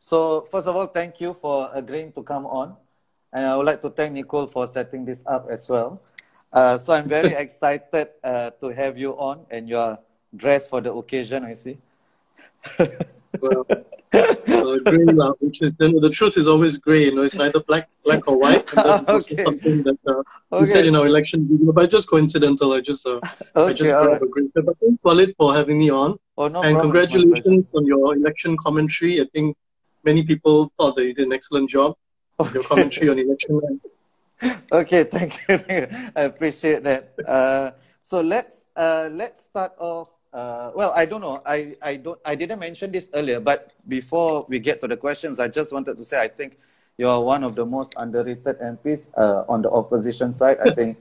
So first of all, thank you for agreeing to come on. And I would like to thank Nicole for setting this up as well. Uh, so I'm very excited uh, to have you on and you are dressed for the occasion, I see. well, uh, gray, uh, which is, you know, the truth is always gray, you know, it's either black black or white. Okay. something that uh, okay. we said in our election but it's just coincidental. I just, uh, okay, I just right. gray. But thanks, Walid, for having me on. Oh, no and problem. congratulations on your election commentary. I think many people thought that you did an excellent job. Okay. Your commentary on election. night. okay, thank you. I appreciate that. Uh, so let's uh, let's start off uh, well, I don't know. I, I don't. I didn't mention this earlier, but before we get to the questions, I just wanted to say I think you are one of the most underrated MPs uh, on the opposition side. I think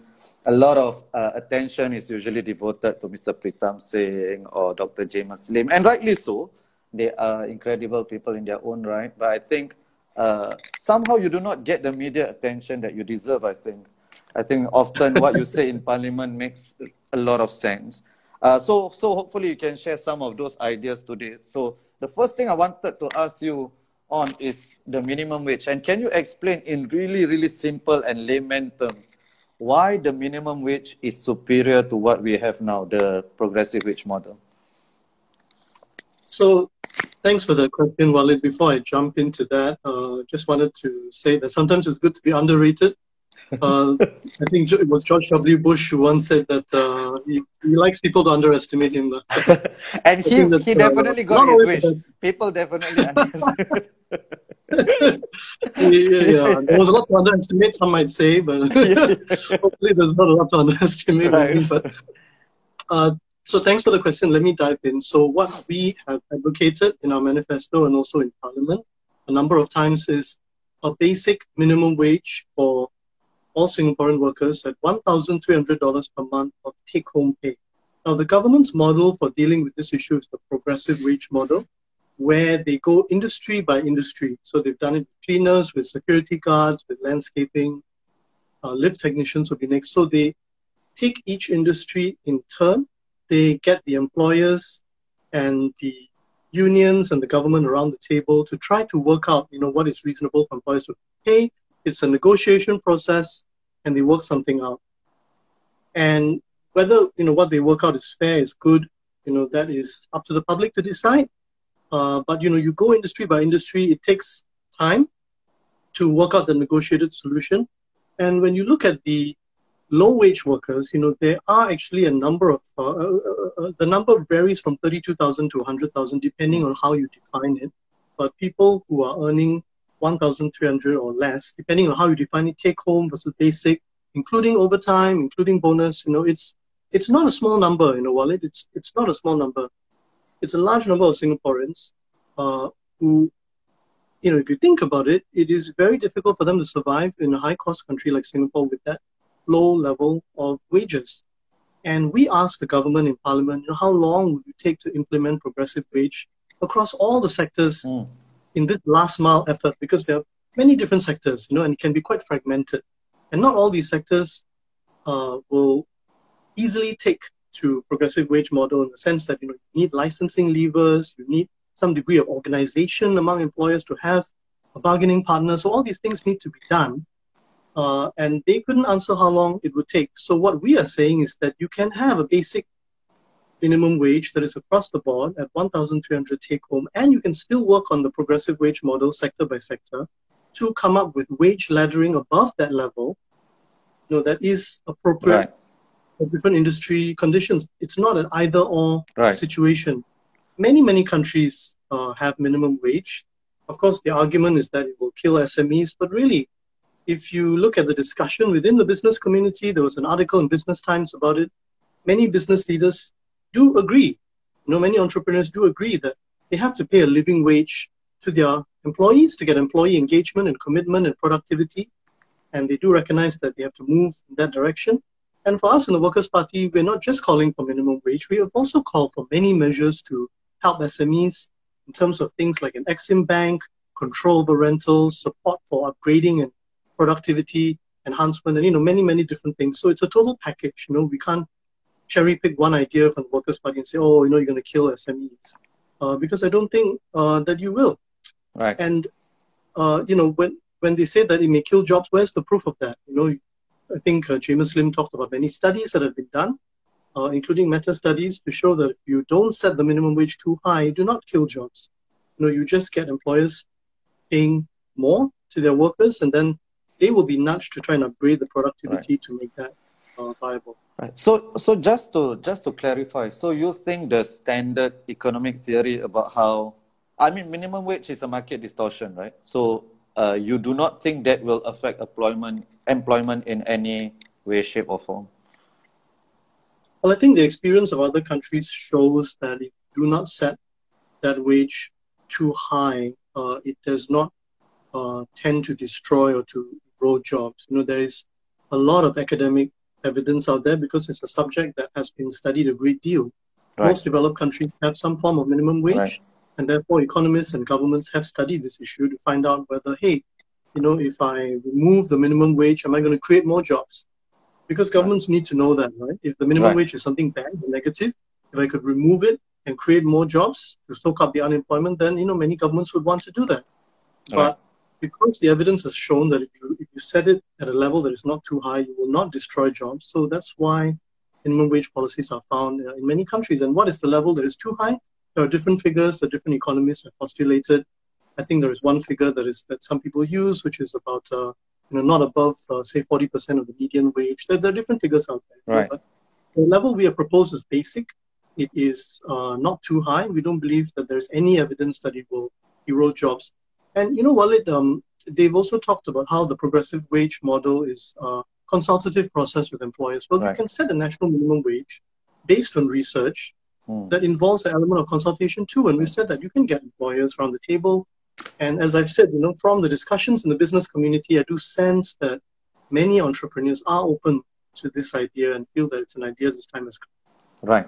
a lot of uh, attention is usually devoted to Mr. Pritam Singh or Dr. Jamus Lim, and rightly so. They are incredible people in their own right, but I think uh, somehow you do not get the media attention that you deserve. I think. I think often what you say in Parliament makes a lot of sense. Uh, so, so hopefully you can share some of those ideas today. So the first thing I wanted to ask you on is the minimum wage. And can you explain in really, really simple and layman terms why the minimum wage is superior to what we have now, the progressive wage model? So thanks for the question, Walid. Before I jump into that, uh, just wanted to say that sometimes it's good to be underrated uh, I think it was George W. Bush who once said that uh, he, he, likes people to underestimate him. and he, he uh, definitely got his wish. That. People definitely underestimated. yeah, yeah, there was a lot to underestimate, some might say, but hopefully there's not a lot to underestimate. Right. But, uh, so thanks for the question. Let me dive in. So what we have advocated in our manifesto and also in Parliament a number of times is a basic minimum wage for all Singaporean workers at $1,300 per month of take home pay. Now, the government's model for dealing with this issue is the progressive wage model, where they go industry by industry. So they've done it with cleaners, with security guards, with landscaping, uh, lift technicians will be next. So they take each industry in turn. They get the employers and the unions and the government around the table to try to work out, you know, what is reasonable for employers to pay it's a negotiation process, and they work something out. And whether you know what they work out is fair, is good, you know that is up to the public to decide. Uh, but you know, you go industry by industry. It takes time to work out the negotiated solution. And when you look at the low wage workers, you know, there are actually a number of, uh, uh, uh, uh the number varies from 32,000 to 100,000 depending on how you define it. But people who are earning 1,300 or less, depending on how you define it, take home versus basic, including overtime, including bonus. You know, it's it's not a small number in a wallet. It's it's not a small number. It's a large number of Singaporeans uh, who, you know, if you think about it, it is very difficult for them to survive in a high-cost country like Singapore with that low level of wages. And we asked the government in Parliament, you know, how long would it take to implement progressive wage across all the sectors mm in this last mile effort because there are many different sectors, you know, and it can be quite fragmented. And not all these sectors uh, will easily take to progressive wage model in the sense that you know you need licensing levers, you need some degree of organization among employers to have a bargaining partner. So all these things need to be done. Uh, and they couldn't answer how long it would take. So what we are saying is that you can have a basic minimum wage that is across the board at 1,300 take home, and you can still work on the progressive wage model sector by sector to come up with wage laddering above that level, you know, that is appropriate right. for different industry conditions. It's not an either or right. situation. Many, many countries uh, have minimum wage. Of course, the argument is that it will kill SMEs, but really, if you look at the discussion within the business community, there was an article in Business Times about it. Many business leaders do agree, you know, many entrepreneurs do agree that they have to pay a living wage to their employees to get employee engagement and commitment and productivity. And they do recognize that they have to move in that direction. And for us in the Workers' Party, we're not just calling for minimum wage, we have also called for many measures to help SMEs in terms of things like an Exim Bank, control the rentals, support for upgrading and productivity enhancement, and you know, many, many different things. So it's a total package. You know, we can't cherry pick one idea from the Workers' Party and say, oh, you know, you're going to kill SMEs. Uh, because I don't think uh, that you will. Right. And uh, you know, when when they say that it may kill jobs, where's the proof of that? You know, I think uh, Jamus Lim talked about many studies that have been done, uh, including meta studies, to show that if you don't set the minimum wage too high, do not kill jobs. You know, you just get employers paying more to their workers, and then they will be nudged to try and upgrade the productivity right. to make that uh, viable. Right. So, so just to just to clarify, so you think the standard economic theory about how, I mean, minimum wage is a market distortion, right? So, uh, you do not think that will affect employment employment in any way, shape, or form? Well, I think the experience of other countries shows that if you do not set that wage too high, uh, it does not uh, tend to destroy or to grow jobs. You know, there is a lot of academic evidence out there because it's a subject that has been studied a great deal. Right. Most developed countries have some form of minimum wage, right. and therefore economists and governments have studied this issue to find out whether, hey, you know, if I remove the minimum wage, am I going to create more jobs? Because governments need to know that, right? If the minimum right. wage is something bad or negative, if I could remove it and create more jobs to soak up the unemployment, then you know many governments would want to do that. But right. Because the evidence has shown that if you if you set it at a level that is not too high, you will not destroy jobs. So that's why minimum wage policies are found uh, in many countries. And what is the level that is too high? There are different figures that different economists have postulated. I think there is one figure that is that some people use, which is about uh, you know not above uh, say 40% of the median wage. There, there, are different figures out there. Right. But the level we have proposed is basic. It is uh, not too high. We don't believe that there's any evidence that it will erode jobs. And you know, while um, they've also talked about how the progressive wage model is a consultative process with employers. Well, right. we can set a national minimum wage based on research mm. that involves the element of consultation too. And we said that you can get employers around the table and as I've said, you know, from the discussions in the business community, I do sense that many entrepreneurs are open to this idea and feel that it's an idea this time has come. Right.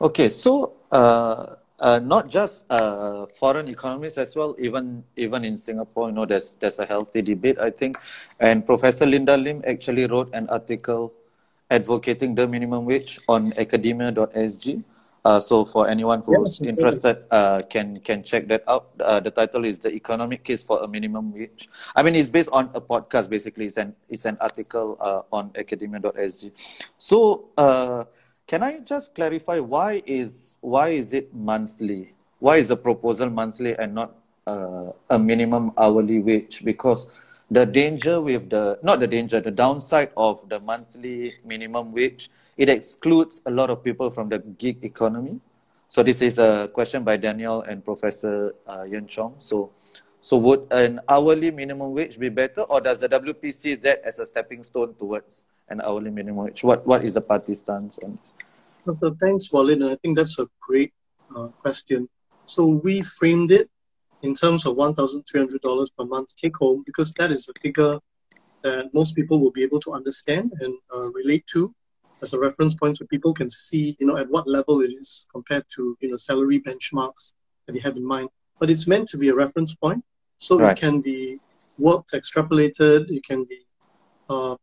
Okay. So, uh, uh, not just uh, foreign economies as well, even even in Singapore, you know, there's there's a healthy debate, I think. And Professor Linda Lim actually wrote an article advocating the minimum wage on academia.sg. Uh, so for anyone who's interested, uh, can can check that out. Uh, the title is "The Economic Case for a Minimum Wage." I mean, it's based on a podcast. Basically, it's an it's an article uh, on academia.sg. So, uh, can I just clarify why is why is it monthly? Why is the proposal monthly and not uh, a minimum hourly wage? Because the danger with the not the danger the downside of the monthly minimum wage it excludes a lot of people from the gig economy so this is a question by daniel and professor uh, Yuen Chong so so would an hourly minimum wage be better or does the wp see that as a stepping stone towards an hourly minimum wage? What what is the party stance on this? Thanks walid And i think that's a great uh, question. So we framed it in terms of $1,300 per month take home because that is a figure that most people will be able to understand and uh, relate to. As a reference point so people can see you know at what level it is compared to you know salary benchmarks that they have in mind but it's meant to be a reference point so right. it can be worked extrapolated it can be uh,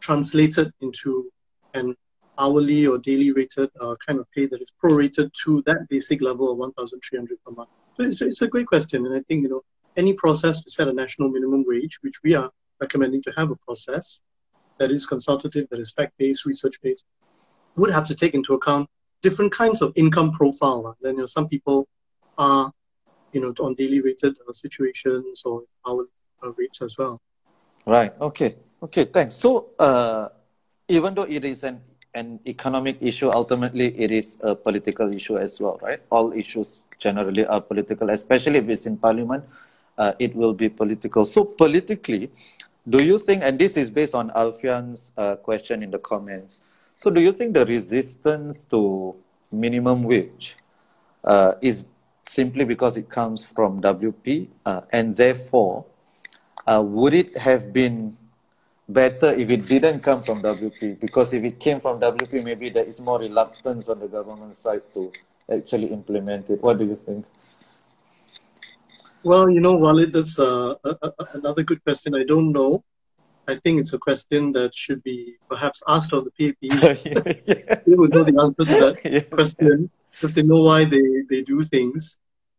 translated into an hourly or daily rated uh, kind of pay that is prorated to that basic level of 1300 per month so it's, it's a great question. And I think, you know, any process to set a national minimum wage, which we are recommending to have a process that is consultative, that is fact-based, research-based, would have to take into account different kinds of income profile. Then, you know, some people are, you know, on daily rated uh, situations or hourly uh, rates as well. Right. Okay. Okay. Thanks. So, uh, even though it is an an economic issue, ultimately it is a political issue as well, right? All issues generally are political, especially if it's in parliament, uh, it will be political. So politically, do you think, and this is based on Alfian's uh, question in the comments, so do you think the resistance to minimum wage uh, is simply because it comes from WP, uh, and therefore, uh, would it have been better if it didn't come from WP because if it came from WP, maybe there is more reluctance on the government side to actually implement it. What do you think? Well, you know, Walid, that's uh, another good question. I don't know. I think it's a question that should be perhaps asked of the PAP. yeah. They would know the answer to that question if they know why they, they do things.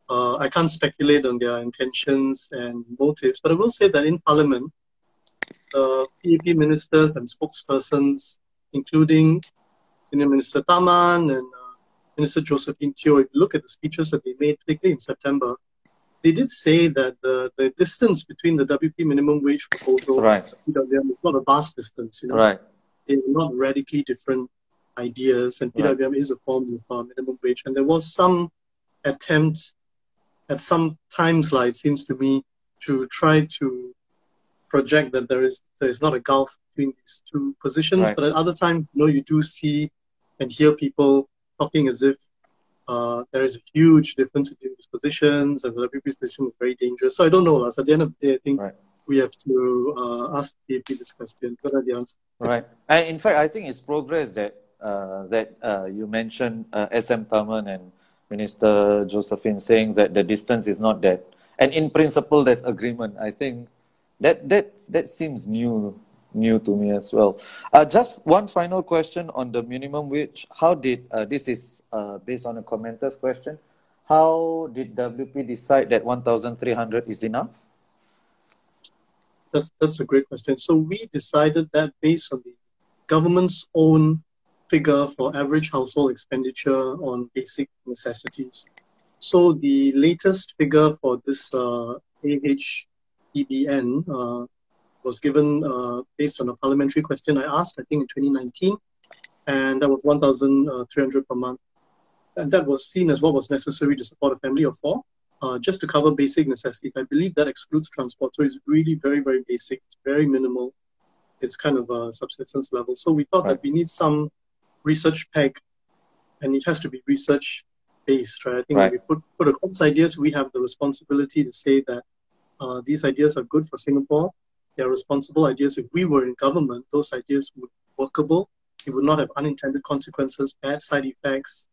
uh, I can't speculate on their intentions and motives, but I will say that in Parliament, the PAP ministers and spokespersons, including Senior Minister Tharman and uh, Minister Josephine Teo, if you look at the speeches that they made, particularly in September, they did say that the, the distance between the WP minimum wage proposal right. and PWM is not a vast distance. You know? Right. They're not radically different ideas, and PWM right. is a form of uh, minimum wage. And there was some attempt at some times, like it seems to me, to try to project that there is there is not a gulf between these two positions. Right. But at other times, you know, you do see and hear people talking as if uh, there is a huge difference between these positions, and the WP's position was very dangerous. So I don't know. At the end of the day, I think right. we have to uh, ask the PAP this question. What are the answers? Right. And in fact, I think it's progress that uh, that uh, you mentioned uh, SM Tharman and Minister Josephine saying that the distance is not that. And in principle, there's agreement. I think that that that seems new new to me as well. Uh, just one final question on the minimum wage. How did uh, this is uh, based on a commenter's question? How did WP decide that 1,300 is enough? That's that's a great question. So we decided that based on the government's own figure for average household expenditure on basic necessities. So the latest figure for this uh, AHEBN uh, was given uh, based on a parliamentary question I asked, I think in 2019, and that was 1,300 per month. And that was seen as what was necessary to support a family of four, uh, just to cover basic necessities. I believe that excludes transport, so it's really very, very basic. It's very minimal. It's kind of a subsistence level. So we thought right. that we need some research peg, and it has to be research based, right? I think right. we put, put across ideas, we have the responsibility to say that uh, these ideas are good for Singapore. They are responsible ideas. If we were in government, those ideas would be workable. It would not have unintended consequences, bad side effects,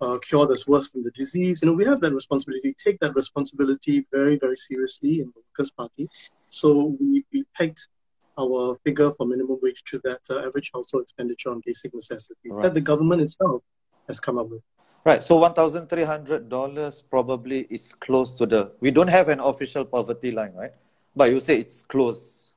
uh, cure that's worse than the disease. You know, we have that responsibility. Take that responsibility very, very seriously in the Workers' Party. So we, we pegged our figure for minimum wage to that uh, average household expenditure on basic necessities right. that the government itself has come up with. Right. So one thousand three hundred dollars probably is close to the. We don't have an official poverty line, right? But you say it's close.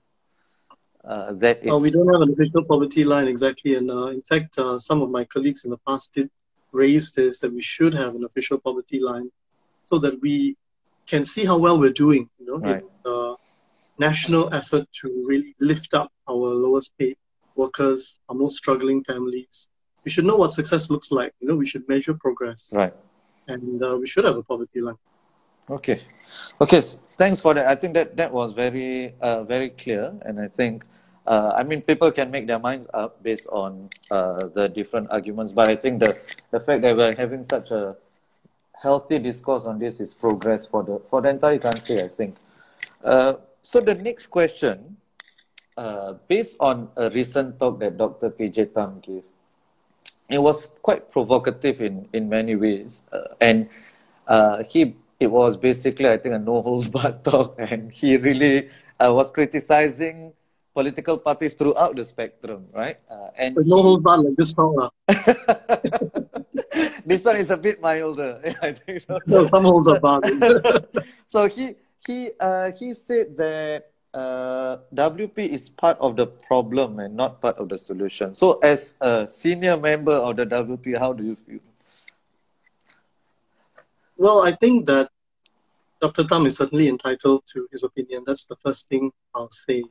Uh, that is. Uh, we don't have an official poverty line exactly, and uh, in fact, uh, some of my colleagues in the past did raise this that we should have an official poverty line, so that we can see how well we're doing. You know, right. in, uh, national effort to really lift up our lowest paid workers, our most struggling families. We should know what success looks like. You know, we should measure progress. Right. And uh, we should have a poverty line. Okay. Okay. Thanks for that. I think that that was very, uh, very clear. And I think, uh, I mean, people can make their minds up based on uh, the different arguments. But I think the, the fact that we're having such a healthy discourse on this is progress for the for the entire country. I think. Uh, so the next question, uh, based on a recent talk that Dr. PJ Thum gave, it was quite provocative in, in many ways. Uh, and uh, he it was basically, I think, a no holds barred talk. And he really uh, was criticizing political parties throughout the spectrum, right? Uh, and but no holds barred like this talk. this one is a bit milder. I think so. No, some holds are barred. so he he uh, he said that uh, WP is part of the problem and not part of the solution. So, as a senior member of the WP, how do you feel? Well, I think that Dr. Thum is certainly entitled to his opinion. That's the first thing I'll say.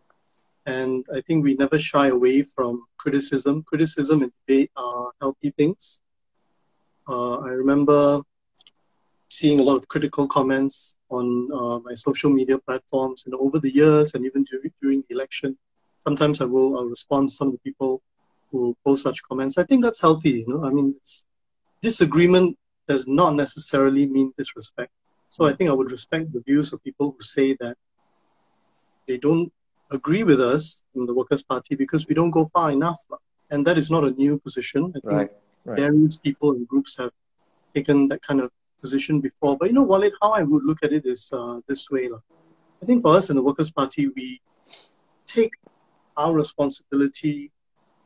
And I think we never shy away from criticism. Criticism and debate are healthy things. Uh, I remember seeing a lot of critical comments on uh, my social media platforms and over the years and even during, during the election sometimes i will I'll respond to some of the people who post such comments i think that's healthy you know i mean it's disagreement does not necessarily mean disrespect so i think i would respect the views of people who say that they don't agree with us in the workers party because we don't go far enough and that is not a new position i think right, right. various people and groups have taken that kind of position before. But you know, Walid, how I would look at it is uh, this way. Like, I think for us in the Workers' Party, we take our responsibility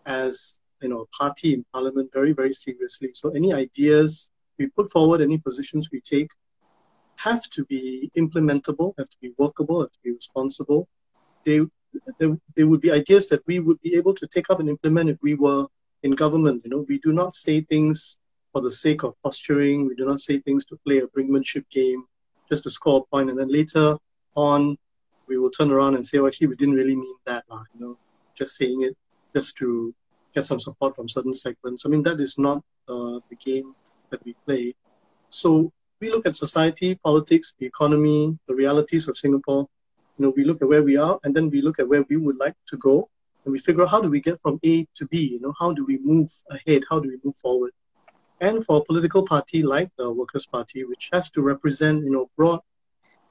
as you know a party in parliament very very seriously. So any ideas we put forward, any positions we take, have to be implementable, have to be workable, have to be responsible. They, they, they would be ideas that we would be able to take up and implement if we were in government. You know, we do not say things for the sake of posturing. We do not say things to play a brinkmanship game just to score a point, and then later on, we will turn around and say, "Oh, actually, we didn't really mean that." Uh, you know, just saying it just to get some support from certain segments. I mean, that is not uh, the game that we play. So we look at society, politics, the economy, the realities of Singapore. You know, we look at where we are, and then we look at where we would like to go, and we figure out how do we get from A to B. You know, how do we move ahead? How do we move forward? And for a political party like the Workers' Party, which has to represent you know broad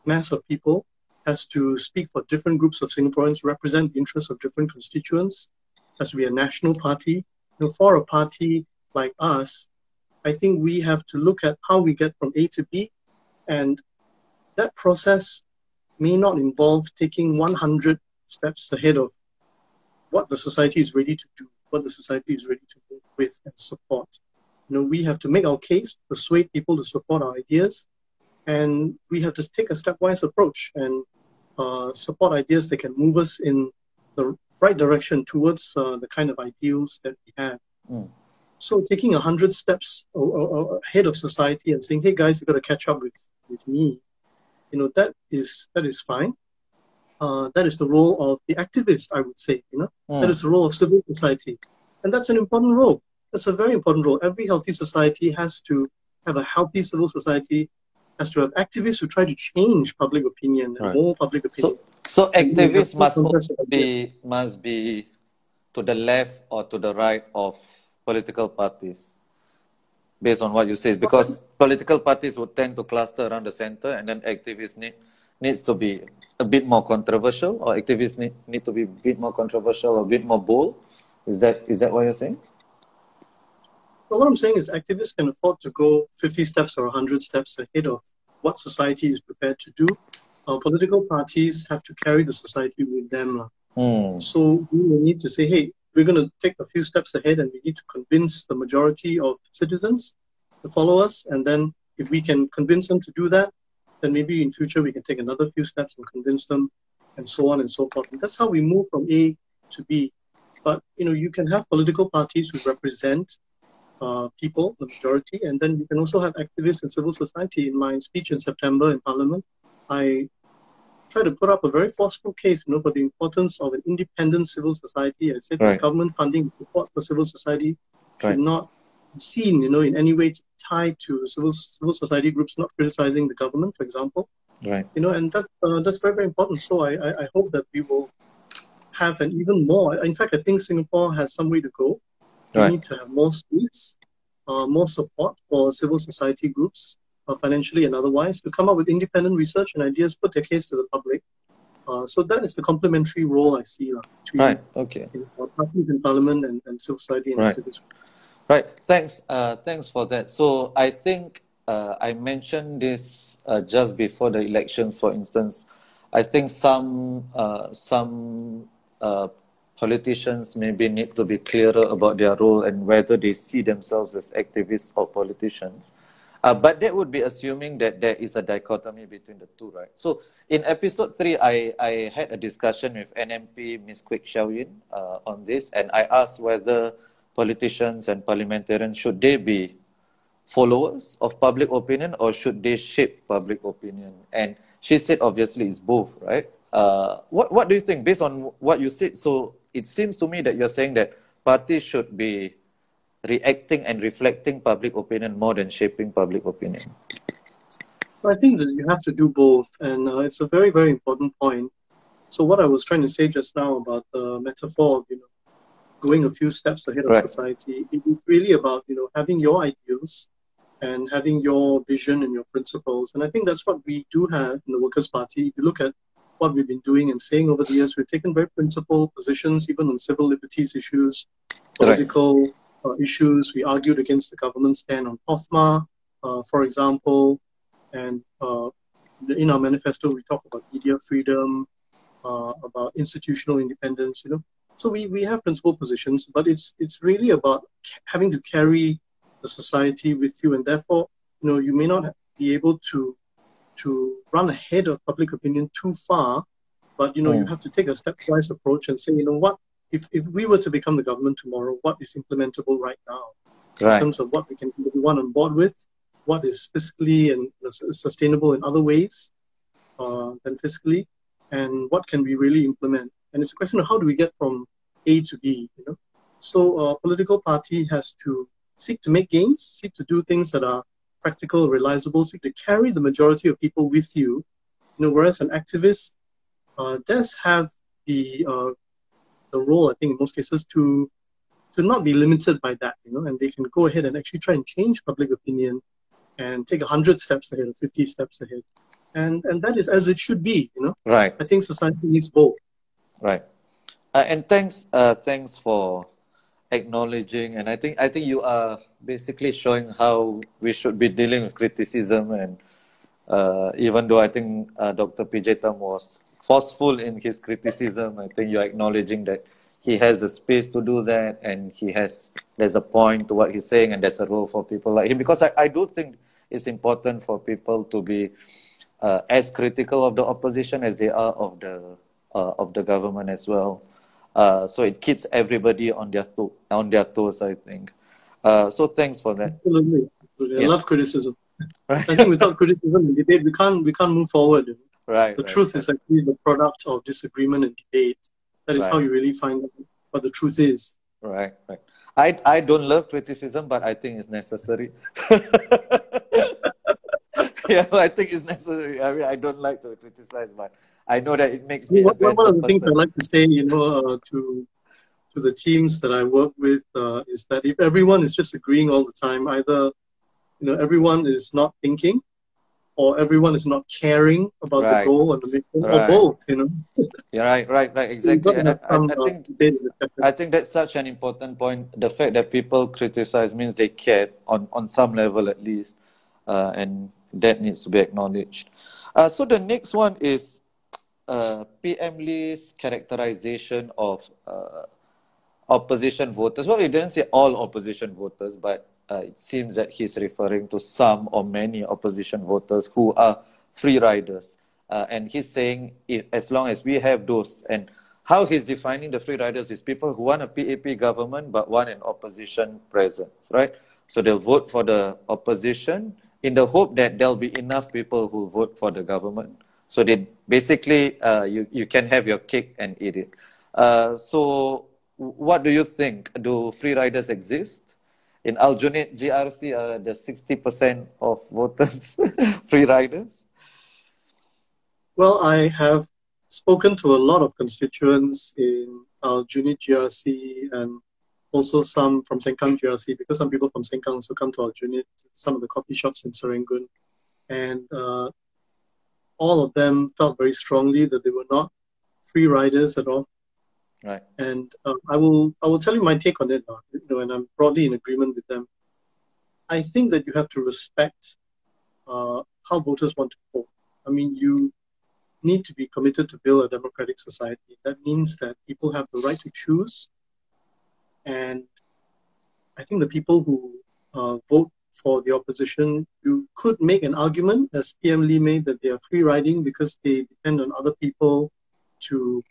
mass of people, has to speak for different groups of Singaporeans, represent the interests of different constituents, has to be a national party. You know, for a party like us, I think we have to look at how we get from A to B, and that process may not involve taking 100 steps ahead of what the society is ready to do, what the society is ready to work with and support. You know, we have to make our case, persuade people to support our ideas, and we have to take a stepwise approach and uh, support ideas that can move us in the right direction towards uh, the kind of ideals that we have. Mm. So taking a hundred steps ahead of society and saying, "Hey guys, you got to catch up with with me," you know that is that is fine. Uh, that is the role of the activist, I would say. You know, mm. that is the role of civil society, and that's an important role. That's a very important role. Every healthy society has to have a healthy civil society, has to have activists who try to change public opinion and right. more public opinion. So, so activists must be must be to the left or to the right of political parties based on what you say because political parties would tend to cluster around the center and then activists need needs to be a bit more controversial or activists need, need to be a bit more controversial or a bit more bold is that is that what you're saying well, what I'm saying is activists can afford to go 50 steps or 100 steps ahead of what society is prepared to do. Our political parties have to carry the society with them. Mm. So we need to say, hey, we're going to take a few steps ahead and we need to convince the majority of citizens to follow us. And then if we can convince them to do that, then maybe in future we can take another few steps and convince them and so on and so forth. And that's how we move from A to B. But, you know, you can have political parties who represent uh, people, the majority, and then you can also have activists and civil society. In my speech in September in Parliament, I try to put up a very forceful case, you know, for the importance of an independent civil society. I said right. government funding support for civil society should right. not be seen, you know, in any way tied to civil civil society groups not criticizing the government, for example. Right. You know, and that uh, that's very very important. So I, I I hope that we will have an even more. In fact, I think Singapore has some way to go. Right. We need to have more space, uh, more support for civil society groups financially and otherwise, to come up with independent research and ideas, put their case to the public. Uh, so that is the complementary role I see uh, between right. Okay. Uh, parties in parliament and, and civil society and right. activists. Right. Thanks. Uh, thanks for that. So I think uh, I mentioned this uh, just before the elections. For instance, I think some uh, some uh, politicians maybe need to be clearer about their role and whether they see themselves as activists or politicians. Uh, but that would be assuming that there is a dichotomy between the two, right? So in episode three, I, I had a discussion with NMP Ms. Kwek Xiaoyin uh, on this, and I asked whether politicians and parliamentarians should they be followers of public opinion or should they shape public opinion? And she said obviously it's both, right? Uh, what what do you think based on what you said? So it seems to me that you're saying that parties should be reacting and reflecting public opinion more than shaping public opinion? I think that you have to do both, and uh, it's a very, very important point. So, what I was trying to say just now about the metaphor of you know going a few steps ahead of right. society, it's really about you know having your ideals and having your vision and your principles, and I think that's what we do have in the Workers' Party. If you look at what we've been doing and saying over the years, we've taken very principled positions, even on civil liberties issues, political. Right issues. We argued against the government's stand on POFMA, uh, for example, and uh, in our manifesto we talk about media freedom, uh, about institutional independence. You know, so we, we have principal positions, but it's it's really about having to carry the society with you, and therefore, you know, you may not be able to to run ahead of public opinion too far, but you know, mm. you have to take a stepwise approach and say, you know, what if, if we were to become the government tomorrow, what is implementable right now right. in terms of what we can get everyone on board with, what is fiscally and sustainable in other ways uh, than fiscally, and what can we really implement. And it's a question of how do we get from A to B, you know. So a political party has to seek to make gains, seek to do things that are practical, realizable, seek to carry the majority of people with you. You know, whereas an activist uh, does have the uh, the role, I think, in most cases, to to not be limited by that, you know, and they can go ahead and actually try and change public opinion and take a hundred steps ahead or fifty steps ahead, and and that is as it should be, you know. Right. I think society needs both. Right. Uh, and thanks, uh, thanks for acknowledging, and I think I think you are basically showing how we should be dealing with criticism, and uh, even though I think uh, Dr. PJ Thum was forceful in his criticism. I think you're acknowledging that he has a space to do that and he has there's a point to what he's saying and there's a role for people like him because I, I do think it's important for people to be uh, as critical of the opposition as they are of the uh, of the government as well. Uh, so it keeps everybody on their to- on their toes. I think. Uh, so thanks for that. Absolutely, Absolutely. I love criticism. I think without criticism and debate, we can't we can't move forward. Right. The right, truth right. is actually the product of disagreement and debate. That is right. how you really find out what the truth is. Right, right. I, I don't love criticism, but I think it's necessary. yeah, I think it's necessary. I mean, I don't like to criticize, but I know that it makes me. One, one of the things I like to say, you know, uh, to to the teams that I work with uh, is that if everyone is just agreeing all the time, either you know everyone is not thinking, or everyone is not caring about right. the goal and the mission, right. or both, you know. yeah, right, right, right, exactly. And I, I, I, think I think that's such an important point. The fact that people criticize means they care on on some level at least, uh, and that needs to be acknowledged. Uh, so the next one is uh, PM Lee's characterization of uh, opposition voters. Well, he didn't say all opposition voters, but uh, it seems that he's referring to some or many opposition voters who are free riders. Uh, and he's saying if, as long as we have those, and how he's defining the free riders is people who want a PAP government but want an opposition presence, right? So they'll vote for the opposition in the hope that there'll be enough people who vote for the government. So they basically, uh, you, you can have your cake and eat it. Uh, so what do you think? Do free riders exist? In Aljunied GRC uh, the 60% of voters free riders? Well, I have spoken to a lot of constituents in Aljunied GRC and also some from Sengkang GRC because some people from Sengkang also come to Aljunied, some of the coffee shops in Serangoon. And uh, all of them felt very strongly that they were not free riders at all. Right. And uh, I will I will tell you my take on it now, you know, and I'm broadly in agreement with them. I think that you have to respect uh, how voters want to vote. I mean, you need to be committed to build a democratic society. That means that people have the right to choose, and I think the people who uh, vote for the opposition, you could make an argument, as PM Lee made, that they are free riding because they depend on other people to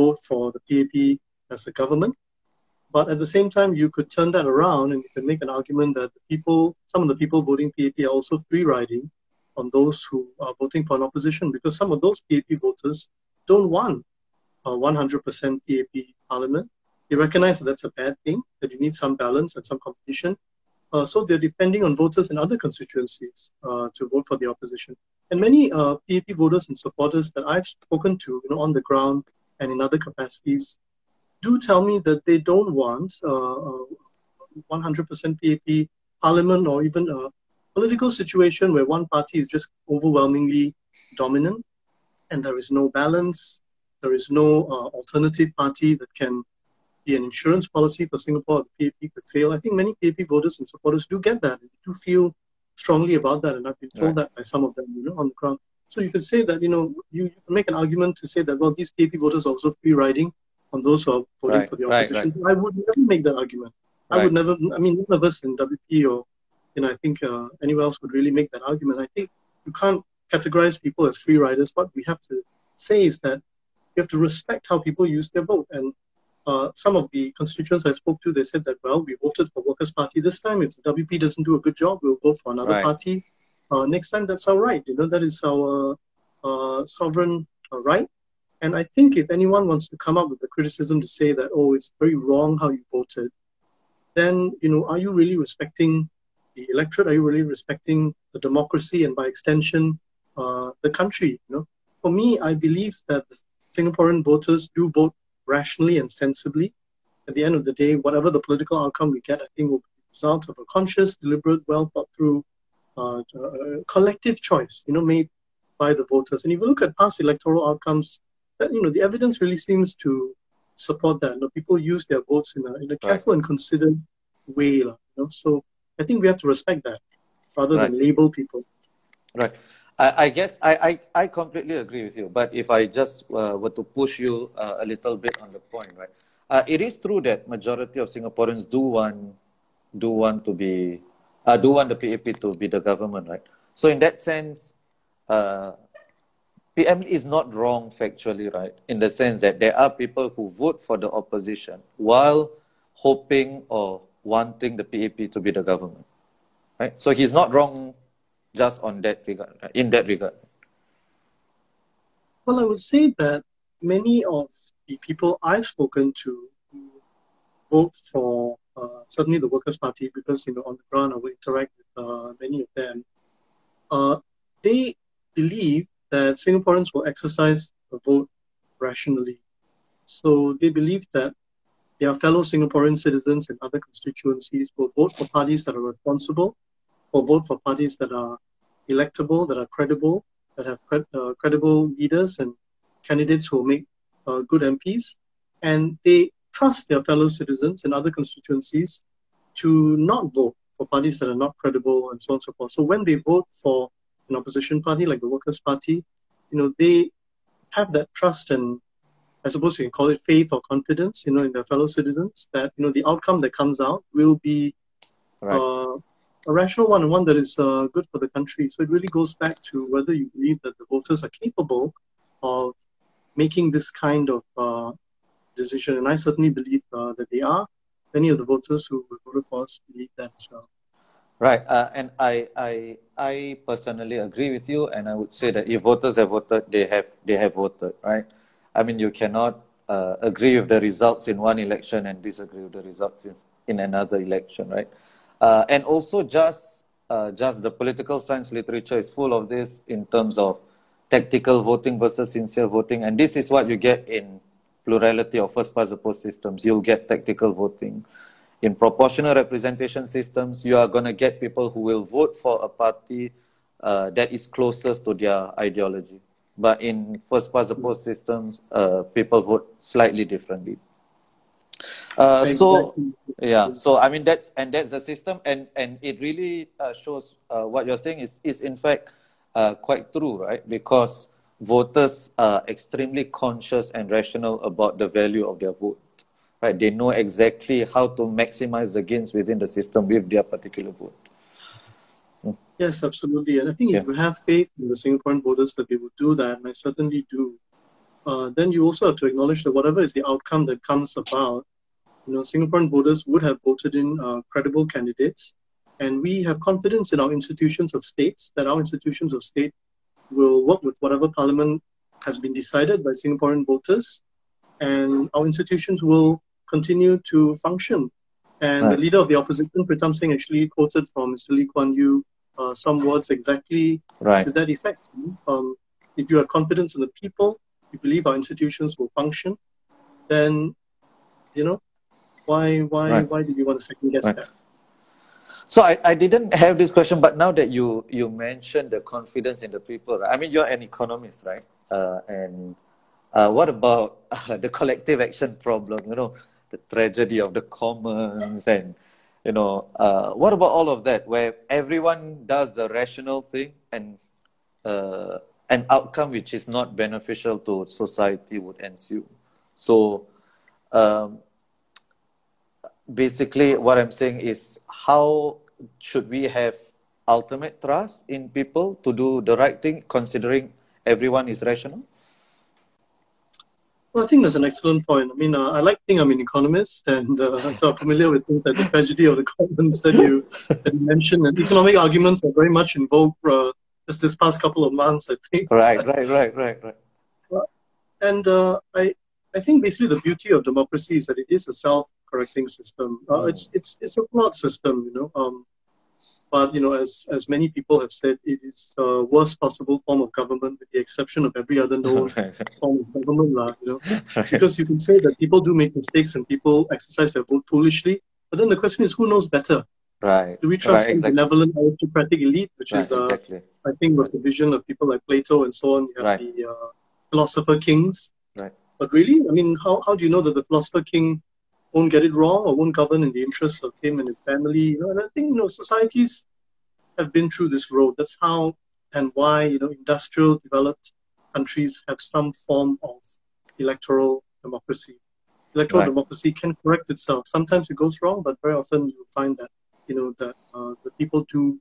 vote for the PAP as a government. But at the same time, you could turn that around and you can make an argument that the people, some of the people voting PAP are also free riding on those who are voting for an opposition because some of those PAP voters don't want a 100% PAP parliament. They recognize that that's a bad thing, that you need some balance and some competition. Uh, so they're depending on voters in other constituencies uh, to vote for the opposition. And many uh, PAP voters and supporters that I've spoken to, you know, on the ground and in other capacities do tell me that they don't want uh, 100% PAP parliament or even a political situation where one party is just overwhelmingly dominant and there is no balance, there is no uh, alternative party that can be an insurance policy for Singapore. The PAP could fail. I think many PAP voters and supporters do get that. They do feel strongly about that, and I've been told right. that by some of them, you know, on the ground. So you can say that, you know, you, you can make an argument to say that, well, these PAP voters are also free riding on those who are voting right, for the opposition. Right, right. I would never make that argument. I would never, I mean, none of us in WP or, you know, I think uh, anyone else would really make that argument. I think you can't categorize people as free riders. What we have to say is that you have to respect how people use their vote. And uh, some of the constituents I spoke to, they said that, well, we voted for Workers' Party this time. If the WP doesn't do a good job, we'll vote for another right. party. Uh, next time, that's our right. You know, that is our uh, sovereign uh, right. And I think if anyone wants to come up with the criticism to say that, oh, it's very wrong how you voted, then, you know, are you really respecting the electorate? Are you really respecting the democracy and by extension, uh, the country? You know, for me, I believe that the Singaporean voters do vote rationally and sensibly. At the end of the day, whatever the political outcome we get, I think will be the result of a conscious, deliberate, well thought through uh, collective choice, you know, made by the voters. And if you look at past electoral outcomes, that you know, the evidence really seems to support that. You know, people use their votes in a in a careful right. and considered way. You know? So I think we have to respect that rather right. than label people. Right. I, I guess I, I, I completely agree with you. But if I just uh, were to push you uh, a little bit on the point, right? Uh, it is true that majority of Singaporeans do want do want to be uh, do want the PAP to be the government, right? So in that sense, uh, PM is not wrong factually, right? In the sense that there are people who vote for the opposition while hoping or wanting the PAP to be the government, right? So he's not wrong just on that regard, in that regard. Well, I would say that many of the people I've spoken to who vote for uh, certainly the Workers' Party because you know on the ground I will interact with uh, many of them. Uh, they believe that Singaporeans will exercise the vote rationally. So they believe that their fellow Singaporean citizens in other constituencies will vote for parties that are responsible, or vote for parties that are electable, that are credible, that have uh, credible leaders and candidates who will make uh, good MPs. And they trust their fellow citizens in other constituencies to not vote for parties that are not credible and so on and so forth. So when they vote for an opposition party like the Workers' Party, you know, they have that trust and I suppose you can call it faith or confidence, you know, in their fellow citizens that, you know, the outcome that comes out will be right. uh, a rational one and one that is uh, good for the country. So it really goes back to whether you believe that the voters are capable of making this kind of uh, decision. And I certainly believe uh, that they are. Many of the voters who voted for us believe that as well. Right, uh, and I, I, I personally agree with you, and I would say that if voters have voted, they have, they have voted, right? I mean, you cannot uh, agree with the results in one election and disagree with the results in, in another election, right? Uh, and also, just uh, just the political science literature is full of this in terms of tactical voting versus sincere voting, and this is what you get in plurality of first past the post systems. You'll get tactical voting in proportional representation systems, you are going to get people who will vote for a party uh, that is closest to their ideology. But in first past the post systems, uh, people vote slightly differently. Uh, so yeah, so I mean that's and that's the system, and and it really uh, shows uh, what you're saying is is in fact uh, quite true, right? Because voters are extremely conscious and rational about the value of their vote right? They know exactly how to maximize the gains within the system with their particular vote. Hmm. Yes, absolutely. And I think yeah. if you have faith in the Singaporean voters that they will do that, and I certainly do, uh, then you also have to acknowledge that whatever is the outcome that comes about, you know, Singaporean voters would have voted in uh, credible candidates. And we have confidence in our institutions of states that our institutions of state will work with whatever parliament has been decided by Singaporean voters. And our institutions will continue to function. And right. the leader of the opposition, Pritam Singh, actually quoted from Mr. Lee Kuan Yew uh, some words exactly right. to that effect. Um, if you have confidence in the people, you believe our institutions will function, then, you know, why why right. why do you want to second guess that? So I, I didn't have this question, but now that you you mentioned the confidence in the people, right? I mean, you're an economist, right? Uh, and uh, what about uh, the collective action problem? You know, the tragedy of the commons and you know uh, what about all of that where everyone does the rational thing and uh, an outcome which is not beneficial to society would ensue so um, basically what i'm saying is how should we have ultimate trust in people to do the right thing, considering everyone is rational? Well, I think that's an excellent point. I mean, uh, I like think I'm an economist, and uh, so I'm familiar with things like the tragedy of the commons that you, that you mentioned. And economic arguments are very much in vogue uh, just this past couple of months, I think. Right, right, right, right, right. And uh, I, I think basically the beauty of democracy is that it is a self-correcting system. Uh, mm. It's it's it's a flawed system, you know. Um, but you know, as as many people have said, it is the worst possible form of government, with the exception of every other known form of government, lah. You know, because you can say that people do make mistakes and people exercise their vote foolishly. But then the question is, who knows better? Right. Do we trust right, exactly. benevolent aristocratic elite, which right, is, uh, exactly. I think, was the vision of people like Plato and so on. You have Right. the uh, philosopher kings. Right. But really, I mean, how, how do you know that the philosopher king won't get it wrong or won't govern in the interests of him and his family? You know, and I think you know societies have been through this road. That's how and why you know industrial developed countries have some form of electoral democracy. Electoral Right. democracy can correct itself. Sometimes it goes wrong, but very often you find that you know that uh, the people do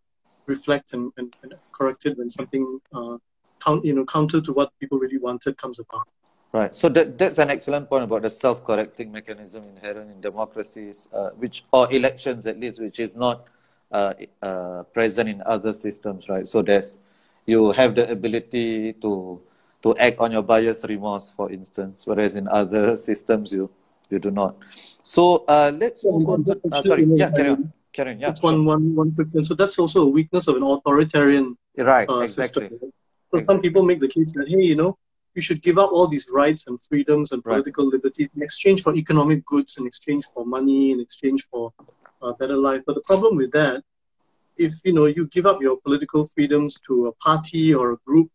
reflect and, and, and correct it when something uh, count, you know counter to what people really wanted comes about. Right. So that that's an excellent point about the self-correcting mechanism inherent in democracies, uh, which or elections at least, which is not uh, uh, present in other systems, right? So there's you have the ability to to act on your bias remorse, for instance, whereas in other systems you you do not. So uh, let's Yeah, move on. To, uh, sorry, yeah, carry on, carry on. Yeah, That's one, one, one quick thing. So that's also a weakness of an authoritarian right, uh, exactly. system. So some people make the case that hey, you know, you should give up all these rights and freedoms and Right. political liberties in exchange for economic goods, in exchange for money, in exchange for a better life. But the problem with that, if you know you give up your political freedoms to a party or a group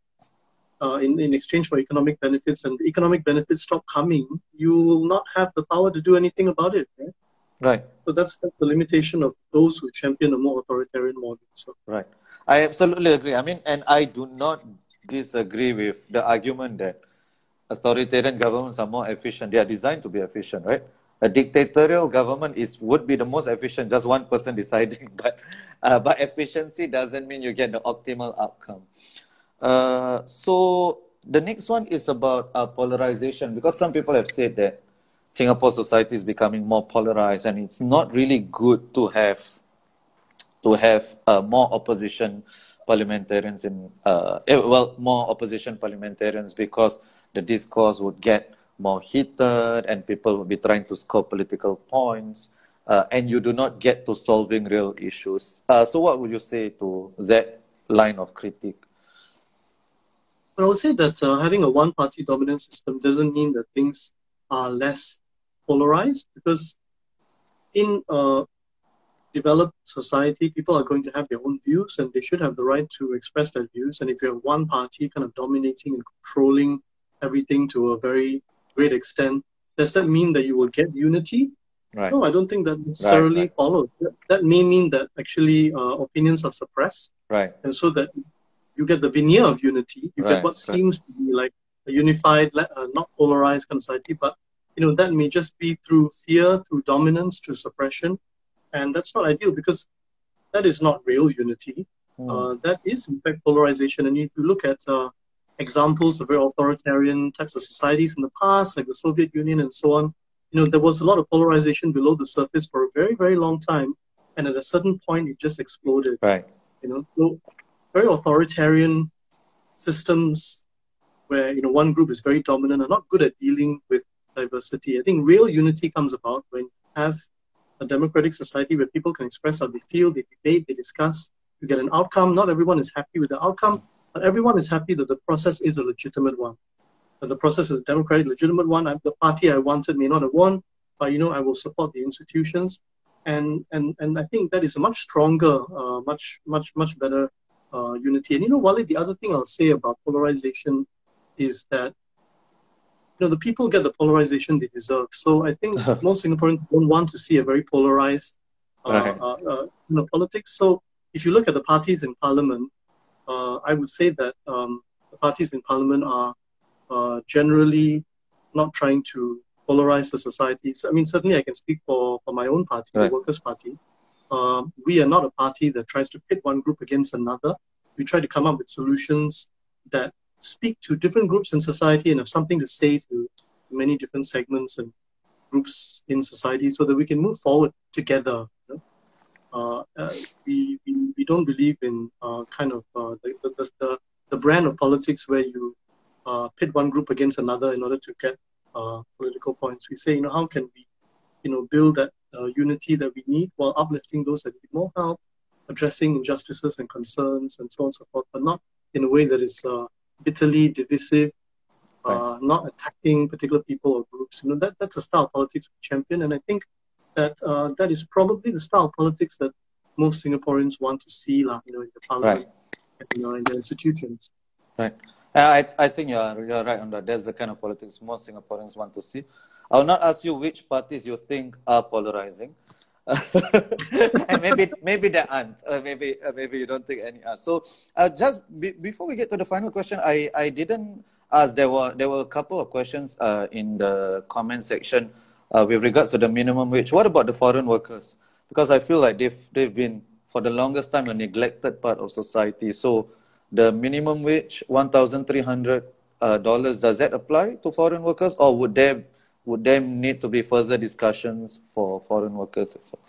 uh, in in exchange for economic benefits, and the economic benefits stop coming, you will not have the power to do anything about it. Right? Right. So that's, that's the limitation of those who champion a more authoritarian model. So Right. I absolutely agree. I mean, and I do not disagree with the argument that authoritarian governments are more efficient. They are designed to be efficient, right? A dictatorial government is would be the most efficient, just one person deciding. But uh, but efficiency doesn't mean you get the optimal outcome. Uh, so the next one is about uh, polarization because some people have said that Singapore society is becoming more polarized, and it's not really good to have to have uh, more opposition parliamentarians in uh, eh, well more opposition parliamentarians because the discourse would get more heated and people would be trying to score political points uh, and you do not get to solving real issues. Uh, so what would you say to that line of critique? But I would say that uh, having a one party dominant system doesn't mean that things are less polarized because in a developed society, people are going to have their own views and they should have the right to express their views. And if you have one party kind of dominating and controlling everything to a very great extent, does that mean that you will get unity? Right. No, I don't think that necessarily right. follows. That, that may mean that actually uh, opinions are suppressed Right. and so that you get the veneer of unity. You Right, get what right. seems to be like a unified, uh, not polarized kind of society, but you know that may just be through fear, through dominance, through suppression, and that's not ideal because that is not real unity. Hmm. Uh, that is in fact polarization. And if you look at uh, examples of very authoritarian types of societies in the past, like the Soviet Union and so on, you know there was a lot of polarization below the surface for a very very long time, and at a certain point it just exploded Right. you know so very authoritarian systems where you know one group is very dominant are not good at dealing with diversity i think real unity comes about when you have a democratic society where people can express how they feel they debate they discuss you get an outcome. Not everyone is happy with the outcome but everyone is happy that the process is a legitimate one. That the process is a democratic legitimate one. I, the party i wanted may not have won but you know i will support the institutions. And and and I think that is a much stronger, uh, much much much better uh, unity. And you know, Wally, the other thing I'll say about polarization is that you know the people get the polarization they deserve. So I think most Singaporeans don't want to see a very polarized uh, Right. uh, uh, you know, politics. So if you look at the parties in parliament, uh, I would say that um, the parties in parliament are uh, generally not trying to polarize the society. So, I mean, certainly I can speak for, for my own party, Right. the Workers' Party. uh, we are not a party that tries to pit one group against another. We try to come up with solutions that speak to different groups in society and have something to say to many different segments and groups in society so that we can move forward together. You know? uh, uh, we, we, we don't believe in uh, kind of uh, the, the, the, the, brand of politics where you uh, pit one group against another in order to get uh, political points. We say, you know, how can we, you know, build that unity that we need while uplifting those that need more help, addressing injustices and concerns and so on and so forth, but not in a way that is bitterly divisive uh, not attacking particular people or groups. You know that that's a style of politics we champion, and I think that uh, that is probably the style of politics that most Singaporeans want to see. You know, in the parliament, right. you know, in the institutions. Right. I I think you're you're right on that. That's the kind of politics most Singaporeans want to see. I will not ask you which parties you think are polarizing. and maybe maybe there aren't. Uh, maybe uh, maybe you don't think any are. So uh, just be, before we get to the final question, I I didn't ask. There were there were a couple of questions uh, in the comment section uh, with regards to the minimum wage. What about the foreign workers? Because I feel like they've they've been for the longest time a neglected part of society. So the minimum wage, one thousand three hundred uh, dollars, does that apply to foreign workers, or would there would there need to be further discussions for foreign workers as well?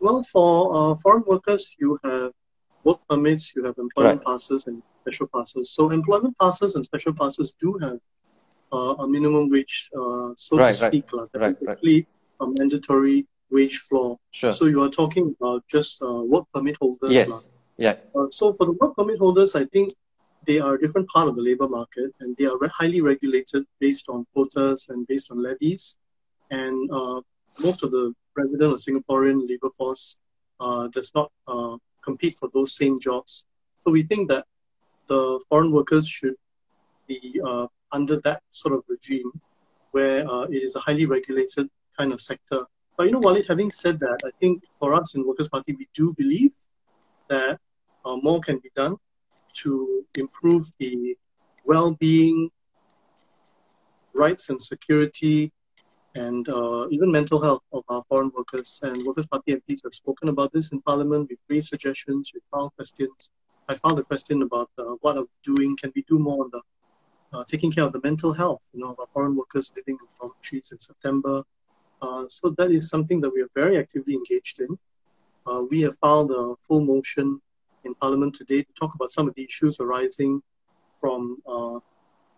Well, for uh, foreign workers, you have work permits, you have employment right. passes, and special passes. So employment passes and special passes do have uh, a minimum wage, uh, so right, to speak, right, like, right, right. a mandatory wage floor. Sure. So you are talking about just uh, work permit holders. Yes. La. Yeah. Uh, so for the work permit holders, I think they are a different part of the labor market and they are highly regulated based on quotas and based on levies. And uh, most of the resident or Singaporean labor force uh, does not uh, compete for those same jobs. So we think that the foreign workers should be uh, under that sort of regime where uh, it is a highly regulated kind of sector. But you know, Walid, having said that, I think for us in Workers' Party, we do believe that uh, more can be done to improve the well-being, rights and security, and uh, even mental health of our foreign workers. And Workers' Party MPs have spoken about this in Parliament. We've raised suggestions, we've filed questions. I found a question about uh, what are we doing? Can we do more on the uh, taking care of the mental health, you know, of our foreign workers living in dormitories in September. Uh, so that is something that we are very actively engaged in. Uh, we have filed a full motion in Parliament today to talk about some of the issues arising from uh,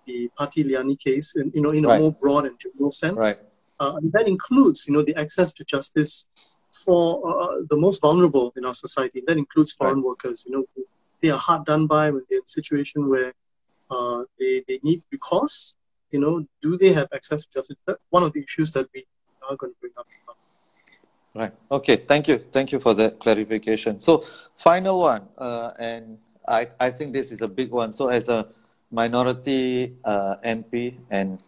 the Parti Liyani case, in, you know, in a right. more broad and general sense. Right. Uh, and that includes, you know, the access to justice for uh, the most vulnerable in our society. That includes foreign right. workers. You know, they are hard done by when they're in a situation where uh, they, they need recourse. You know, do they have access to justice? That's one of the issues that we are going to bring up. Right. Okay. Thank you. Thank you for that clarification. So, final one, uh, and I, I think this is a big one. So, as a minority uh, MP, and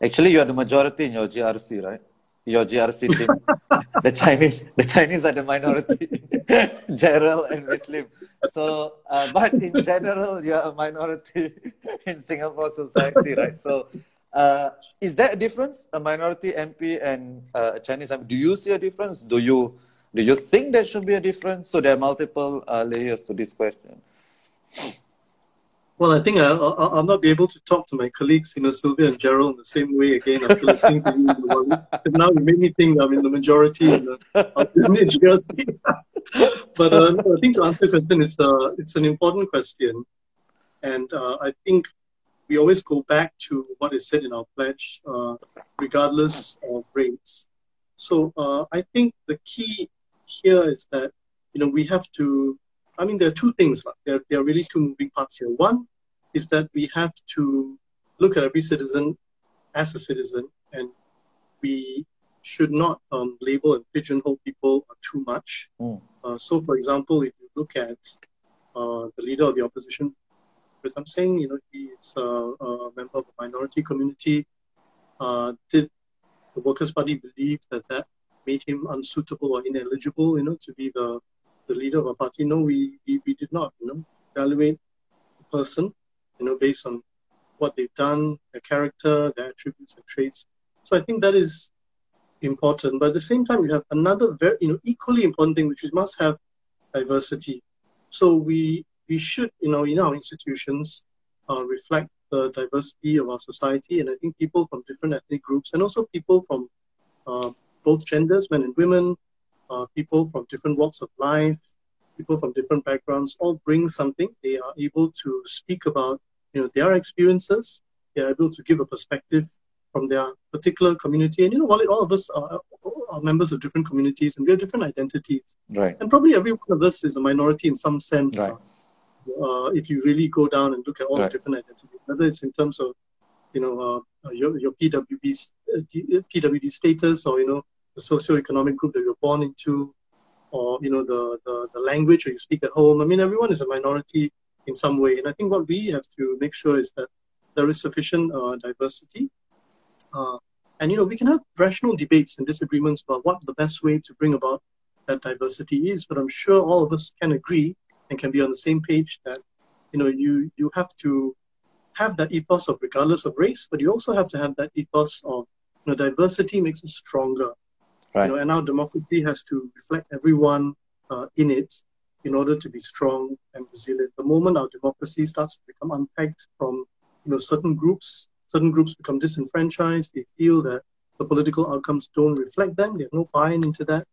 actually you are the majority in your GRC, right? Your GRC team, the Chinese, the Chinese are the minority, Gerald and Muslim. So, uh, but in general, you are a minority in Singapore society, right? So, uh, is there a difference, a minority MP and uh, a Chinese MP? Do you see a difference? Do you do you think there should be a difference? So there are multiple uh, layers to this question. Well, I think I'll, I'll, not be able to talk to my colleagues, you know, Sylvia and Gerald, in the same way again after listening to you. Now you made me think I'm in the majority in the, GRC. but uh, I think to answer the question, it's, uh, it's an important question. And uh, I think we always go back to what is said in our pledge, uh, regardless of race. So uh, I think the key here is that, you know, we have to I mean, there are two things. There, there are really two moving parts here. One is that we have to look at every citizen as a citizen, and we should not um, label and pigeonhole people too much. Mm. Uh, so, for example, if you look at uh, the leader of the opposition, I'm saying, you know, he is a, a member of the minority community. Uh, did the Workers' Party believe that that made him unsuitable or ineligible, you know, to be the, the leader of a party? No, we, we, we did not, you know, evaluate the person you know, based on what they've done, their character, their attributes and traits. So I think that is important. But at the same time, we have another very, you know, equally important thing, which we must have diversity. So we we should, you know, in our institutions, uh, reflect the diversity of our society, and I think people from different ethnic groups, and also people from uh, both genders, men and women, uh, people from different walks of life, people from different backgrounds, all bring something. They are able to speak about, you know, their experiences. They are able to give a perspective from their particular community. And you know, while all of us are, are members of different communities and we have different identities, right? And probably every one of us is a minority in some sense. Right. Uh, if you really go down and look at all right. the different identities, whether it's in terms of you know uh, uh your your PWB uh, PWD status or you know the socio-economic group that you're born into, or you know the, the the language or you speak at home. I mean, everyone is a minority in some way, and I think what we have to make sure is that there is sufficient uh, diversity uh, and you know, we can have rational debates and disagreements about what the best way to bring about that diversity is. But I'm sure all of us can agree and can be on the same page that you know you you have to have that ethos of regardless of race, but you also have to have that ethos of you know diversity makes us stronger. Right. You know, and our democracy has to reflect everyone uh, in it in order to be strong and resilient. The moment our democracy starts to become unpegged from you know certain groups certain groups become disenfranchised. They feel that the political outcomes don't reflect them. They have no buy-in into that.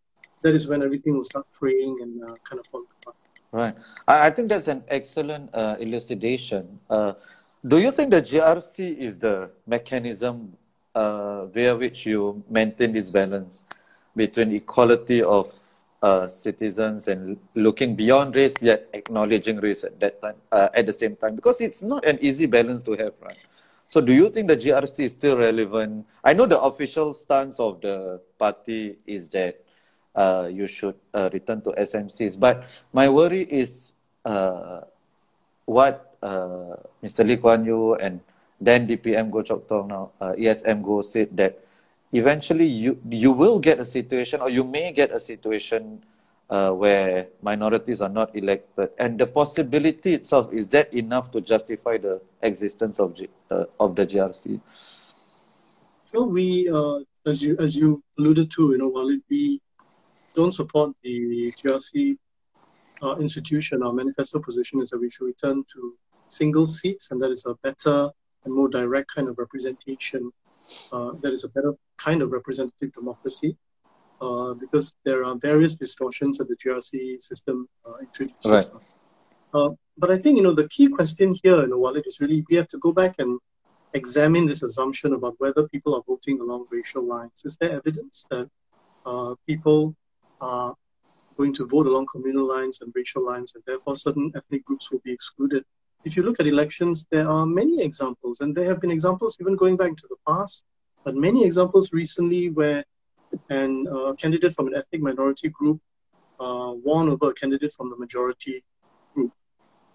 That is when everything will start fraying and uh, kind of falling apart. Right. I, I think that's an excellent uh, elucidation. Uh, do you think the GRC is the mechanism uh, via which you maintain this balance between equality of uh, citizens and looking beyond race yet acknowledging race at that time uh, at the same time? Because it's not an easy balance to have, right? So do you think the GRC is still relevant? I know the official stance of the party is that uh, you should uh, return to SMCs, but my worry is uh, what uh, Mr. Lee Kuan Yew and then DPM Goh Chok Tong now uh, ESM Goh said that eventually you you will get a situation or you may get a situation uh, where minorities are not elected, and the possibility itself is that enough to justify the existence of G, of the GRC? So we, as you as you alluded to, you know, while we don't support the GRC uh, institution, our manifesto position is that we should return to single seats, and that is a better and more direct kind of representation. Uh, that is a better kind of representative democracy uh, because there are various distortions of the GRC system uh, introduced. Right. Uh, but I think you know the key question here in the Walid is really we have to go back and examine this assumption about whether people are voting along racial lines. Is there evidence that uh, people are going to vote along communal lines and racial lines, and therefore certain ethnic groups will be excluded? If you look at elections, there are many examples, and there have been examples even going back to the past, but many examples recently where and a candidate from an ethnic minority group uh, won over a candidate from the majority group.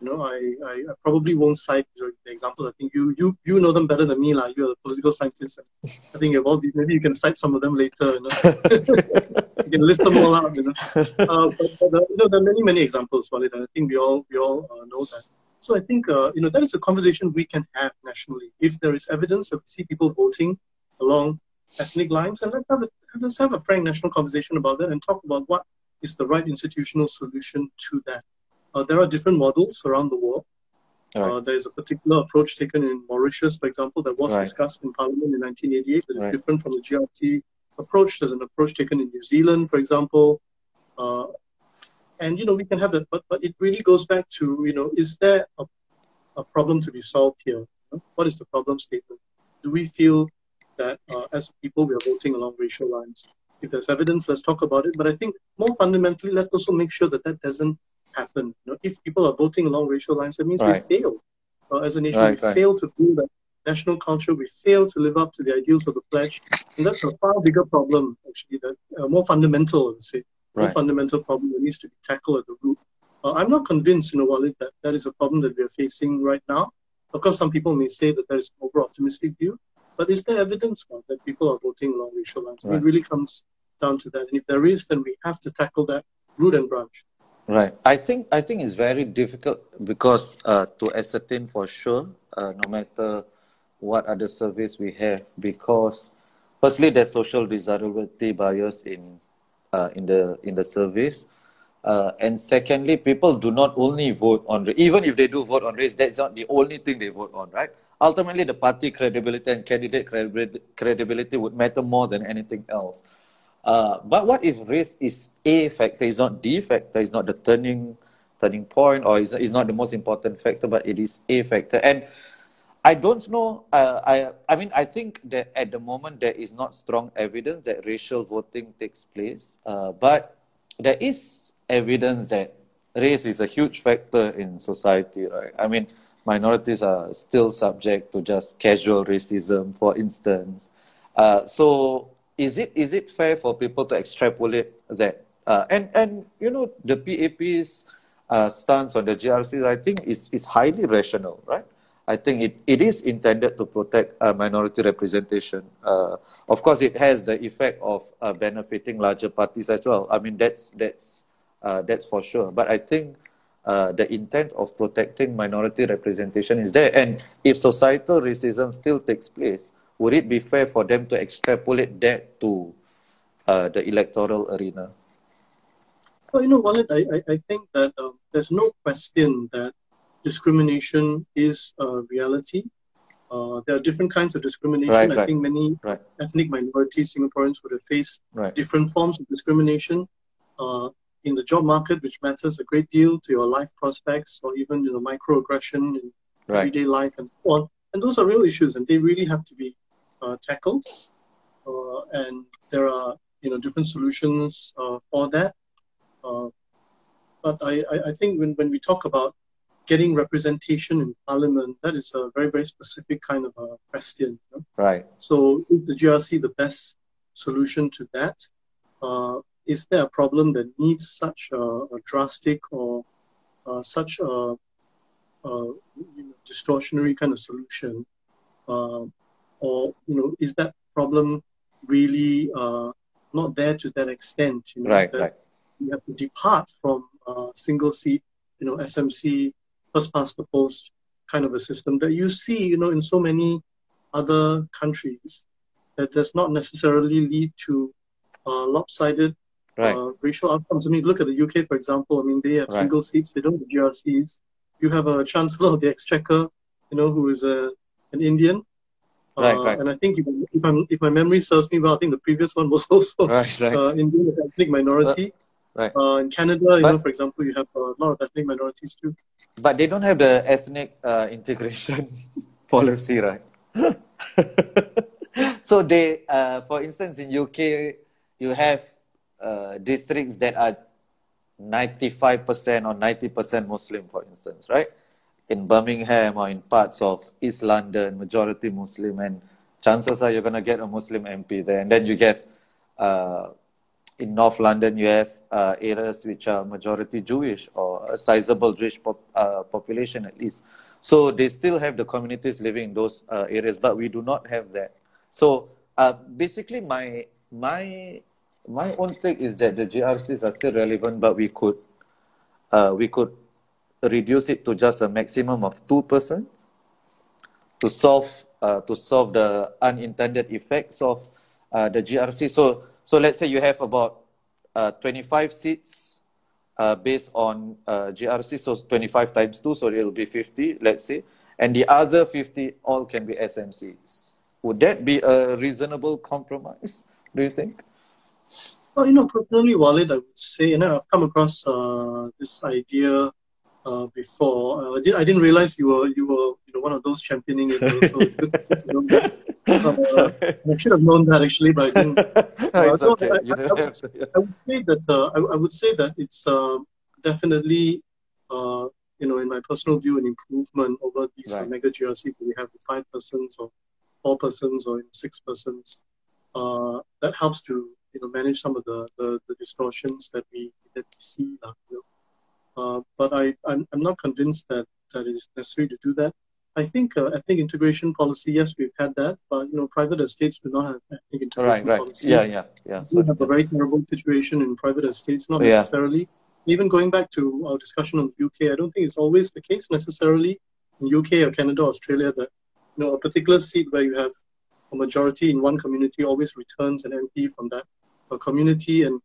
You know, I, I, I probably won't cite the examples. I think you you you know them better than me, like you're a political scientist. I think. Maybe you can cite some of them later. You, know? you can list them all out. You know, uh, but, but uh, you know there are many many examples, Walid. I think we all we all uh, know that. So I think uh, you know that is a conversation we can have nationally. If there is evidence that we see people voting along ethnic lines, and let's have a, let's have a frank national conversation about that and talk about what is the right institutional solution to that. Uh, there are different models around the world. Right. Uh, there's a particular approach taken in Mauritius, for example, that was right. discussed in Parliament in 1988 that is right. different from the GRC approach. There's an approach taken in New Zealand, for example. Uh, and, you know, we can have that, but, but it really goes back to, you know, is there a, a problem to be solved here? What is the problem statement? Do we feel that uh, as people we are voting along racial lines. If there's evidence, let's talk about it. But I think more fundamentally, let's also make sure that that doesn't happen. You know, if people are voting along racial lines, that means right. we fail uh, as a nation. Right, we right. fail to build that national culture. We fail to live up to the ideals of the pledge, and that's a far bigger problem, actually, that uh, more fundamental, I would say, more fundamental problem that needs to be tackled at the root. Uh, I'm not convinced, in a Walid, that that is a problem that we are facing right now. Of course, some people may say that that is an over optimistic view, but is there evidence for that people are voting along racial lines? Right. It really comes down to that. And if there is, then we have to tackle that root and branch. Right. I think I think it's very difficult because uh, to ascertain for sure, uh, no matter what other surveys we have, because firstly, there's social desirability bias in uh, in the in the surveys. Uh, and secondly, people do not only vote on even if they do vote on race, that's not the only thing they vote on, right? Ultimately, the party credibility and candidate credibility would matter more than anything else. Uh, but what if race is a factor, is not the factor, is not the turning turning point, or is is not the most important factor, but it is a factor. And I don't know. Uh, I I mean, I think that at the moment there is not strong evidence that racial voting takes place, uh, but there is evidence that race is a huge factor in society, right? I mean, minorities are still subject to just casual racism, for instance. Uh, so, is it is it fair for people to extrapolate that? Uh, and and you know, the PAP's uh, stance on the GRCs, I think, is is highly rational, right? I think it, it is intended to protect uh, minority representation. Uh, of course, it has the effect of uh, benefiting larger parties as well. I mean, that's that's uh, that's for sure. But I think uh, the intent of protecting minority representation is there. And if societal racism still takes place, would it be fair for them to extrapolate that to uh, the electoral arena? Well, you know, Walid, I, I, I think that um, there's no question that discrimination is a reality. Uh, there are different kinds of discrimination. Right, I right, think many right. ethnic minorities, Singaporeans, would have faced different forms of discrimination. Uh, in the job market, which matters a great deal to your life prospects, or even you know microaggression in everyday life and so on. And those are real issues, and they really have to be uh, tackled. Uh, and there are you know different solutions uh, for that. Uh, but I, I, I think when, when we talk about getting representation in parliament, that is a very very specific kind of a question. you know. Right. So is the GRC the best solution to that? Uh, is there a problem that needs such a, a drastic or uh, such a, a you know, distortionary kind of solution? Uh, or you know, is that problem really uh, not there to that extent? You know, Right. that Right. we have to depart from uh, single seat, you know, SMC, first past the post kind of a system that you see, you know, in so many other countries that does not necessarily lead to uh, lopsided Right. uh, racial outcomes. I mean, look at the UK, for example. I mean, they have Right. single seats, they don't have GRCs. You have a chancellor of the exchequer, you know, who is a, an Indian. Right, Uh, right. And I think if, if, I'm, if my memory serves me well, I think the previous one was also Right. Right. uh, Indian ethnic minority. Right. Uh, in Canada, you know, for example, you have a lot of ethnic minorities too. But they don't have the ethnic uh, integration policy, right? so they, uh, for instance, in UK, you have uh, districts that are 95% or 90% Muslim, for instance, right? In Birmingham or in parts of East London, majority Muslim, and chances are you're going to get a Muslim MP there. And then you get uh, in North London, you have uh, areas which are majority Jewish or a sizable Jewish pop, uh, population at least. So they still have the communities living in those uh, areas, but we do not have that. So uh, basically, my my my own take is that the GRCs are still relevant, but we could uh, we could reduce it to just a maximum of two persons to solve uh, to solve the unintended effects of the GRC. So so let's say you have about uh, 25 seats uh, based on uh, GRC, so 25 times 2, so it will be 50, let's say, and the other 50 all can be SMCs. Would that be a reasonable compromise, do you think? Well, you know, personally, Walid, I would say, you know, I've come across uh, this idea uh, before. I, did, I didn't realize you were you were one of those championing it. So it's good to know that. Uh, I should have known that actually, but I didn't. no, it's okay. I- I- I have I would say that uh, I, would say that it's uh, definitely uh, you know in my personal view an improvement over these Right. mega GRC that we have with five persons or four persons or six persons. Uh, that helps to you know manage some of the, the, the distortions that we that we see. you know. Uh, but I I'm, I'm not convinced that that is necessary to do that. I think uh, ethnic integration policy, yes, we've had that, but you know, private estates do not have ethnic Right, integration right. policy Yeah, yeah, yeah. we have a very terrible situation in private estates, not Yeah. necessarily. Even going back to our discussion on the UK, I don't think it's always the case necessarily in UK or Canada, or Australia that you know a particular seat where you have a majority in one community always returns an MP from that a community, and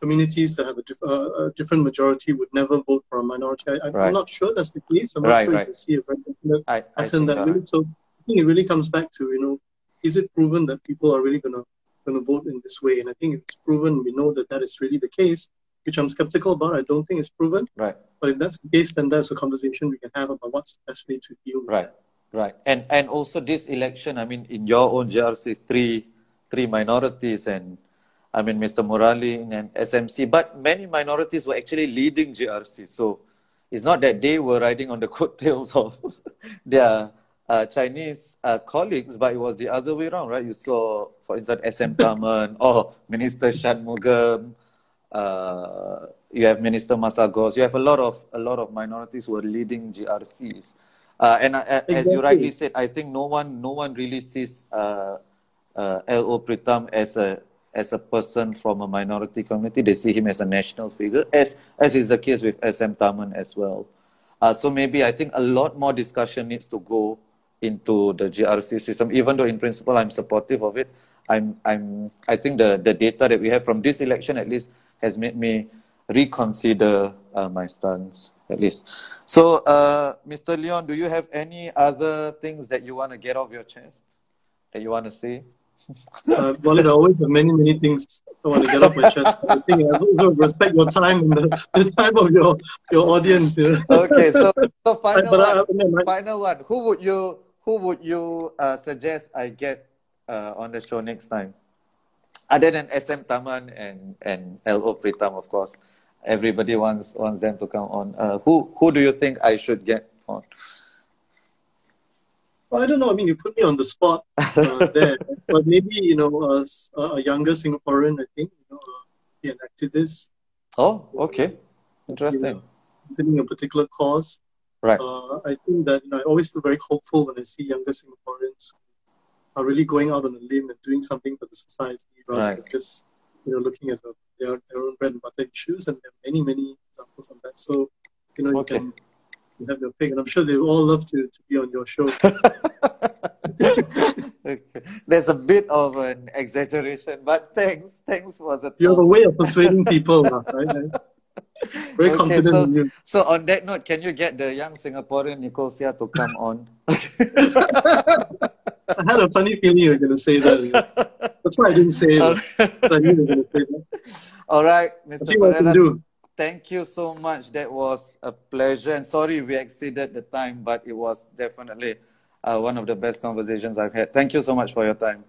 communities that have a, diff- uh, a different majority would never vote for a minority. I, am right. not sure that's the case. I'm not right, sure right. you can see a very definite I, pattern that way. So I think it really comes back to you know, is it proven that people are really gonna gonna vote in this way? And I think it's proven, we know that that is really the case, which I'm skeptical about. I don't think it's proven. Right. But if that's the case, then that's a conversation we can have about what's the best way to deal with right. That. Right. And and also this election, I mean, in your own GRC, three three minorities and I mean, Mr. Murali and SMC, but many minorities were actually leading GRC. So it's not that they were riding on the coattails of their uh, Chinese uh, colleagues, but it was the other way around, right? You saw, for instance, SM Tharman or Minister Shanmugam. Uh, you have Minister Masagos. You have a lot of a lot of minorities who are leading GRCs. Uh, and uh, exactly. as you rightly said, I think no one no one really sees uh, uh, L.O. Pritam as a as a person from a minority community. They see him as a national figure, as as is the case with SM Tharman as well. Uh, so maybe I think a lot more discussion needs to go into the GRC system. Even though in principle I'm supportive of it, I'm I'm I think the the data that we have from this election at least has made me reconsider uh, my stance at least. So, uh, Mr. Leon, do you have any other things that you want to get off your chest that you want to say? Uh, well, I always have many, many things I want to get off my chest. I think I also respect your time and the, the time of your, your audience. You know? Okay, so, so final, but, uh, one, final one. Who would you who would you uh, suggest I get uh, on the show next time? Other than SM Tharman and, and L.O. Pritam, of course. Everybody wants wants them to come on. Uh, who who do you think I should get on? Well, I don't know. I mean, you put me on the spot uh, there, but maybe you know, uh, a younger Singaporean. I think you know, uh, be an activist. Oh, okay, interesting. You know, a particular cause. Right. Uh, I think that you know, I always feel very hopeful when I see younger Singaporeans are really going out on a limb and doing something for the society rather right. than just you know looking at their, their own bread and butter issues. And there are many many examples of that. So you know, okay. you can you have your pick, and I'm sure they all love to, to be on your show. okay. There's a bit of an exaggeration, but thanks, thanks for the. You have a way of persuading people, right? Very okay, confident so, in you. So on that note, can you get the young Singaporean Nicole Seah to come on? I had a funny feeling you were going to say that. That's why I didn't say it. I knew you were going to say that. All right, Mr. Let's see what I can do thank you so much. That was a pleasure. And sorry we exceeded the time, but it was definitely uh, one of the best conversations I've had. Thank you so much for your time.